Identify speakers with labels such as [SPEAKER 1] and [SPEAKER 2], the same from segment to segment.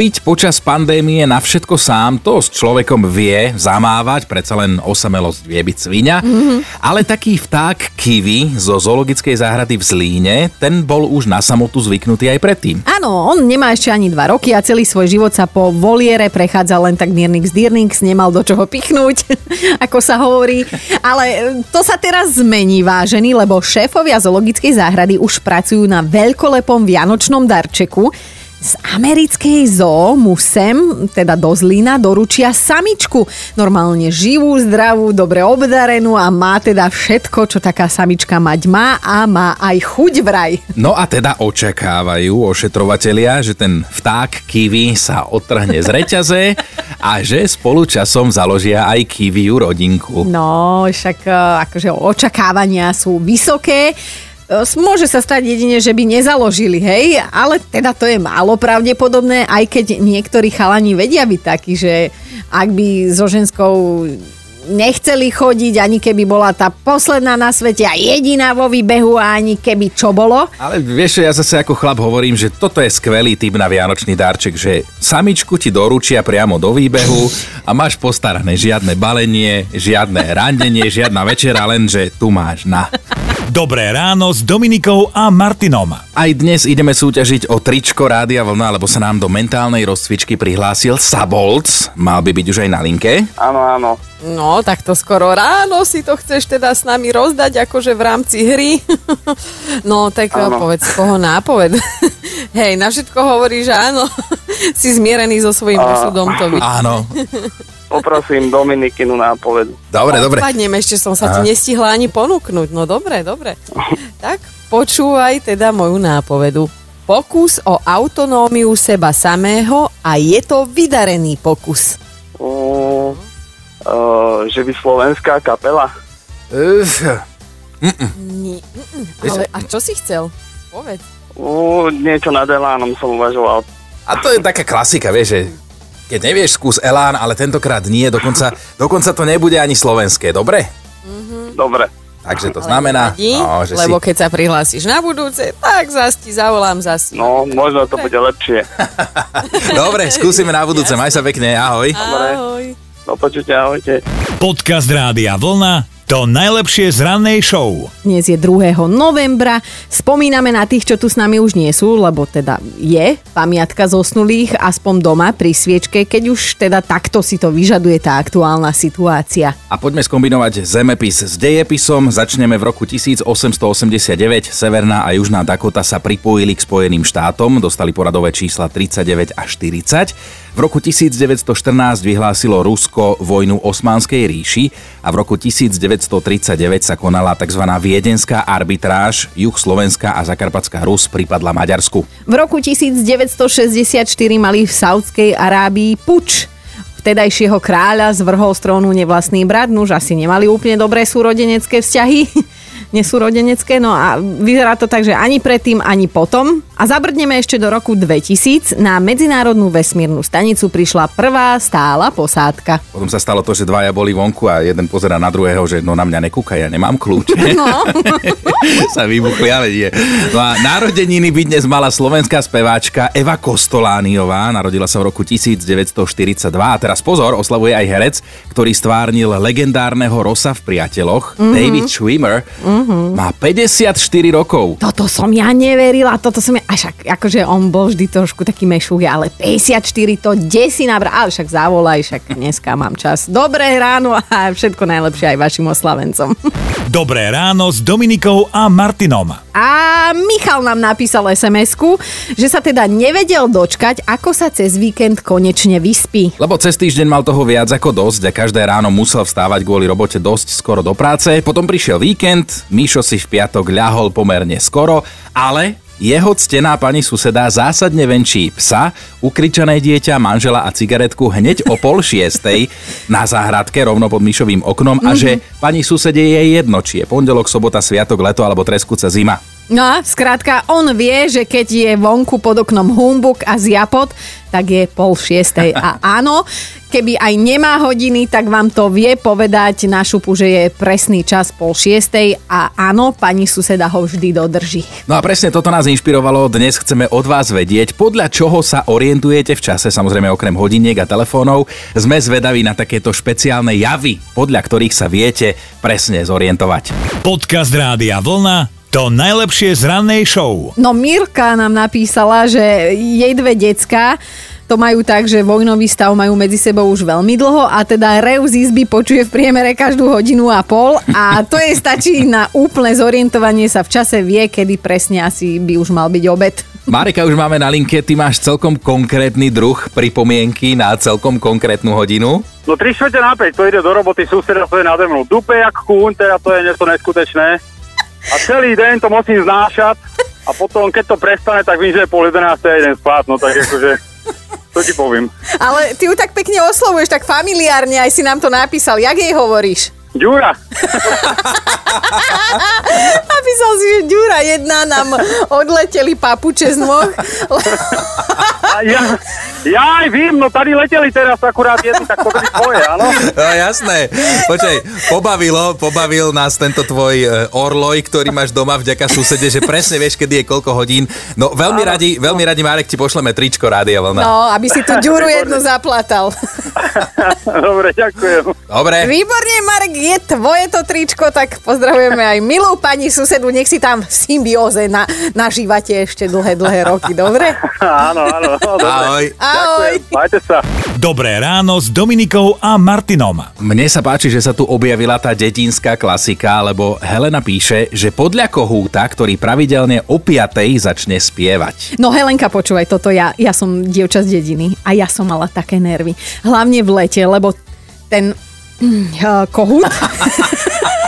[SPEAKER 1] Piť počas pandémie na všetko sám, to s človekom vie zamávať, predsa len osamelosť vie byť svinia. Mm-hmm. Ale taký vták kiwi zo zoologickej záhrady v Zlíne, ten bol už na samotu zvyknutý aj predtým.
[SPEAKER 2] Áno, on nemá ešte ani dva roky a celý svoj život sa po voliere prechádza len tak miernik z dýrnix, nemal do čoho pichnúť, ako sa hovorí. Ale to sa teraz zmení, vážený, lebo šéfovia zoologickej záhrady už pracujú na veľkolepom vianočnom darčeku, z americkej zoo mu sem, teda do Zlína, doručia samičku. Normálne živú, zdravú, dobre obdarenú a má teda všetko, čo taká samička mať má a má aj chuť vraj.
[SPEAKER 1] No a teda očakávajú ošetrovatelia, že ten vták kiwi sa odtrhne z reťaze a že spolu časom založia aj kiwiu rodinku.
[SPEAKER 2] No, však e, akože očakávania sú vysoké. Môže sa stať jedine, že by nezaložili, hej, ale teda to je málo pravdepodobné, aj keď niektorí chalani vedia byť takí, že ak by so ženskou nechceli chodiť, ani keby bola tá posledná na svete a jediná vo výbehu a ani keby čo bolo.
[SPEAKER 1] Ale vieš, ja zase ako chlap hovorím, že toto je skvelý typ na vianočný darček, že samičku ti doručia priamo do výbehu a máš postarané žiadne balenie, žiadne randenie, žiadna večera, len že tu máš na.
[SPEAKER 3] Dobré ráno s Dominikou a Martinom.
[SPEAKER 1] Aj dnes ideme súťažiť o tričko Rádia Vlna, lebo sa nám do mentálnej rozcvičky prihlásil Sabolc. Mal by byť už aj na linke.
[SPEAKER 4] Áno, áno.
[SPEAKER 2] No, tak to skoro ráno si to chceš teda s nami rozdať, akože v rámci hry. no, tak
[SPEAKER 4] Áno.
[SPEAKER 2] povedz, koho nápoved. Hej, na všetko hovoríš áno. si zmierený so svojím osudom, to by.
[SPEAKER 1] Áno.
[SPEAKER 4] Poprosím Dominikinu nápovedu.
[SPEAKER 1] Dobre, dobre.
[SPEAKER 2] Padnem, ešte som sa
[SPEAKER 1] Aha.
[SPEAKER 2] ti nestihla ani ponúknuť. No dobre, dobre. tak počúvaj teda moju nápovedu. Pokus o autonómiu seba samého a je to vydarený pokus.
[SPEAKER 4] Uh, uh, že by slovenská kapela?
[SPEAKER 1] Uf,
[SPEAKER 2] Nie, ale a čo si chcel? Povedz.
[SPEAKER 4] Uh, niečo nad Elánom som uvažoval.
[SPEAKER 1] A to je taká klasika, vieš, že keď nevieš, skús Elán, ale tentokrát nie, dokonca, dokonca to nebude ani slovenské, dobre?
[SPEAKER 4] Dobre.
[SPEAKER 1] Takže to
[SPEAKER 2] Ale
[SPEAKER 1] znamená,
[SPEAKER 2] nevadí,
[SPEAKER 1] no, že
[SPEAKER 2] lebo
[SPEAKER 1] si...
[SPEAKER 2] keď sa prihlásiš na budúce, tak zas ti zavolám zas.
[SPEAKER 4] No, možno to bude lepšie.
[SPEAKER 1] Dobre, skúsime na budúce, maj sa pekne, ahoj.
[SPEAKER 2] Ahoj.
[SPEAKER 4] Do počutia, ahojte.
[SPEAKER 3] Podcast Rádia Vlna. To najlepšie z rannej show.
[SPEAKER 2] Dnes je 2. novembra. Spomíname na tých, čo tu s nami už nie sú, lebo teda je pamiatka zosnulých aspoň doma pri sviečke, keď už teda takto si to vyžaduje tá aktuálna situácia.
[SPEAKER 1] A poďme skombinovať zemepis s dejepisom. Začneme v roku 1889. Severná a Južná Dakota sa pripojili k Spojeným štátom, dostali poradové čísla 39 a 40. V roku 1914 vyhlásilo Rusko vojnu Osmanskej ríši a v roku 1939 sa konala tzv. viedenská arbitráž. Juh Slovenska a Zakarpatská Rus pripadla Maďarsku.
[SPEAKER 2] V roku 1964 mali v Saudskej Arábii puč. Vtedajšieho kráľa zvrhol z trónu nevlastný brat, nuž asi nemali úplne dobré súrodenecké vzťahy. nesúrodenecké, no a vyzerá to tak, že ani predtým, ani potom. A zabrdneme ešte do roku 2000. Na Medzinárodnú vesmírnu stanicu prišla prvá stála posádka.
[SPEAKER 1] Potom sa stalo to, že dvaja boli vonku a jeden pozera na druhého, že no na mňa nekúka, ja nemám kľúče.
[SPEAKER 2] No.
[SPEAKER 1] sa vybuchli, ale nie. No a narodeniny by dnes mala slovenská speváčka Eva Kostolániová. Narodila sa v roku 1942. A teraz pozor, oslavuje aj herec, ktorý stvárnil legendárneho Rosa v priateľoch, mm-hmm. David Schwimmer. Mm-hmm. Má 54 rokov.
[SPEAKER 2] Toto som ja neverila, toto som ja, a však akože on bol vždy trošku taký mešúk, ale 54 to desí nabra, ale však zavolaj, však dneska mám čas. Dobré ráno a všetko najlepšie aj vašim oslavencom.
[SPEAKER 3] Dobré ráno s Dominikou a Martinom.
[SPEAKER 2] A Michal nám napísal sms že sa teda nevedel dočkať, ako sa cez víkend konečne vyspí.
[SPEAKER 1] Lebo cez týždeň mal toho viac ako dosť a každé ráno musel vstávať kvôli robote dosť skoro do práce. Potom prišiel víkend, Míšo si v piatok ľahol pomerne skoro, ale jeho ctená pani suseda zásadne venčí psa, ukričané dieťa, manžela a cigaretku hneď o pol šiestej na záhradke rovno pod Míšovým oknom a že pani susede je jedno, či je pondelok, sobota, sviatok, leto alebo treskúca zima.
[SPEAKER 2] No a skrátka, on vie, že keď je vonku pod oknom humbuk a zjapot, tak je pol šiestej. A áno, keby aj nemá hodiny, tak vám to vie povedať na šupu, že je presný čas pol šiestej a áno, pani suseda ho vždy dodrží.
[SPEAKER 1] No a presne toto nás inšpirovalo. Dnes chceme od vás vedieť, podľa čoho sa orientujete v čase, samozrejme okrem hodiniek a telefónov. Sme zvedaví na takéto špeciálne javy, podľa ktorých sa viete presne zorientovať.
[SPEAKER 3] Podcast Rádia Vlna to najlepšie z rannej show.
[SPEAKER 2] No Mirka nám napísala, že jej dve decka to majú tak, že vojnový stav majú medzi sebou už veľmi dlho a teda rev z izby počuje v priemere každú hodinu a pol a to jej stačí na úplné zorientovanie sa v čase vie, kedy presne asi by už mal byť obed.
[SPEAKER 1] Marika, už máme na linke, ty máš celkom konkrétny druh pripomienky na celkom konkrétnu hodinu.
[SPEAKER 5] No 3 čtvrte na 5, to ide do roboty, suseda to je nade mnou. Dupe jak kún, teda to je niečo neskutečné. A celý deň to musím znášať a potom, keď to prestane, tak vím, že je pol 11 a idem spát, no tak akože, to ti poviem.
[SPEAKER 2] Ale ty ju tak pekne oslovuješ, tak familiárne, aj si nám to napísal. Jak jej hovoríš?
[SPEAKER 5] Ďura,
[SPEAKER 2] Napísal si, že Ďura jedna nám odleteli papuče z nôh.
[SPEAKER 5] ja, ja aj vím, no tady leteli teraz akurát jedni, tak to boli tvoje, áno?
[SPEAKER 1] No jasné. Počkaj, pobavilo, pobavil nás tento tvoj e, orloj, ktorý máš doma vďaka susede, že presne vieš, kedy je koľko hodín. No veľmi radi, veľmi radi, Marek, ti pošleme tričko Rádia Vlna.
[SPEAKER 2] No, aby si tú Ďuru jednu zaplatal.
[SPEAKER 5] Dobre, ďakujem.
[SPEAKER 1] Dobre.
[SPEAKER 2] Výborne, Marek, je tvoje to tričko, tak pozdravujeme aj milú pani susedu, nech si tam v symbióze na, nažívate ešte dlhé, dlhé roky, dobre?
[SPEAKER 5] Áno, áno, no, dobre.
[SPEAKER 1] Ahoj.
[SPEAKER 2] Ahoj.
[SPEAKER 5] Ďakujem, majte sa.
[SPEAKER 3] Dobré ráno s Dominikou a Martinom.
[SPEAKER 1] Mne sa páči, že sa tu objavila tá detinská klasika, lebo Helena píše, že podľa kohúta, ktorý pravidelne o 5. začne spievať.
[SPEAKER 2] No Helenka, počúvaj toto, ja, ja som dievča z dediny a ja som mala také nervy. Hlavne v lete, lebo ten mm, uh, kohút...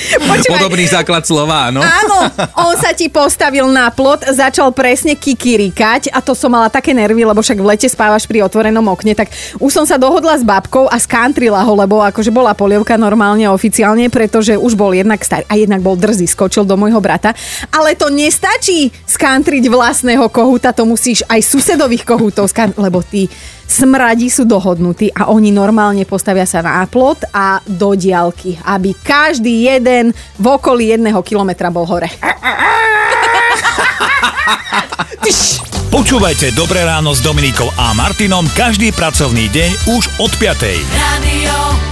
[SPEAKER 2] Počúvaj,
[SPEAKER 1] Podobný základ slova, áno?
[SPEAKER 2] Áno, on sa ti postavil na plot, začal presne kikirikať a to som mala také nervy, lebo však v lete spávaš pri otvorenom okne, tak už som sa dohodla s babkou a skantrila ho, lebo akože bola polievka normálne oficiálne, pretože už bol jednak starý a jednak bol drzý, skočil do môjho brata. Ale to nestačí skantriť vlastného kohúta, to musíš aj susedových kohútov skantriť, lebo tí smradi sú dohodnutí a oni normálne postavia sa na plot a do diálky, aby každý jeden v okolí jedného kilometra bol hore.
[SPEAKER 3] Počúvajte Dobré ráno s Dominikou a Martinom každý pracovný deň už od 5.
[SPEAKER 6] Radio.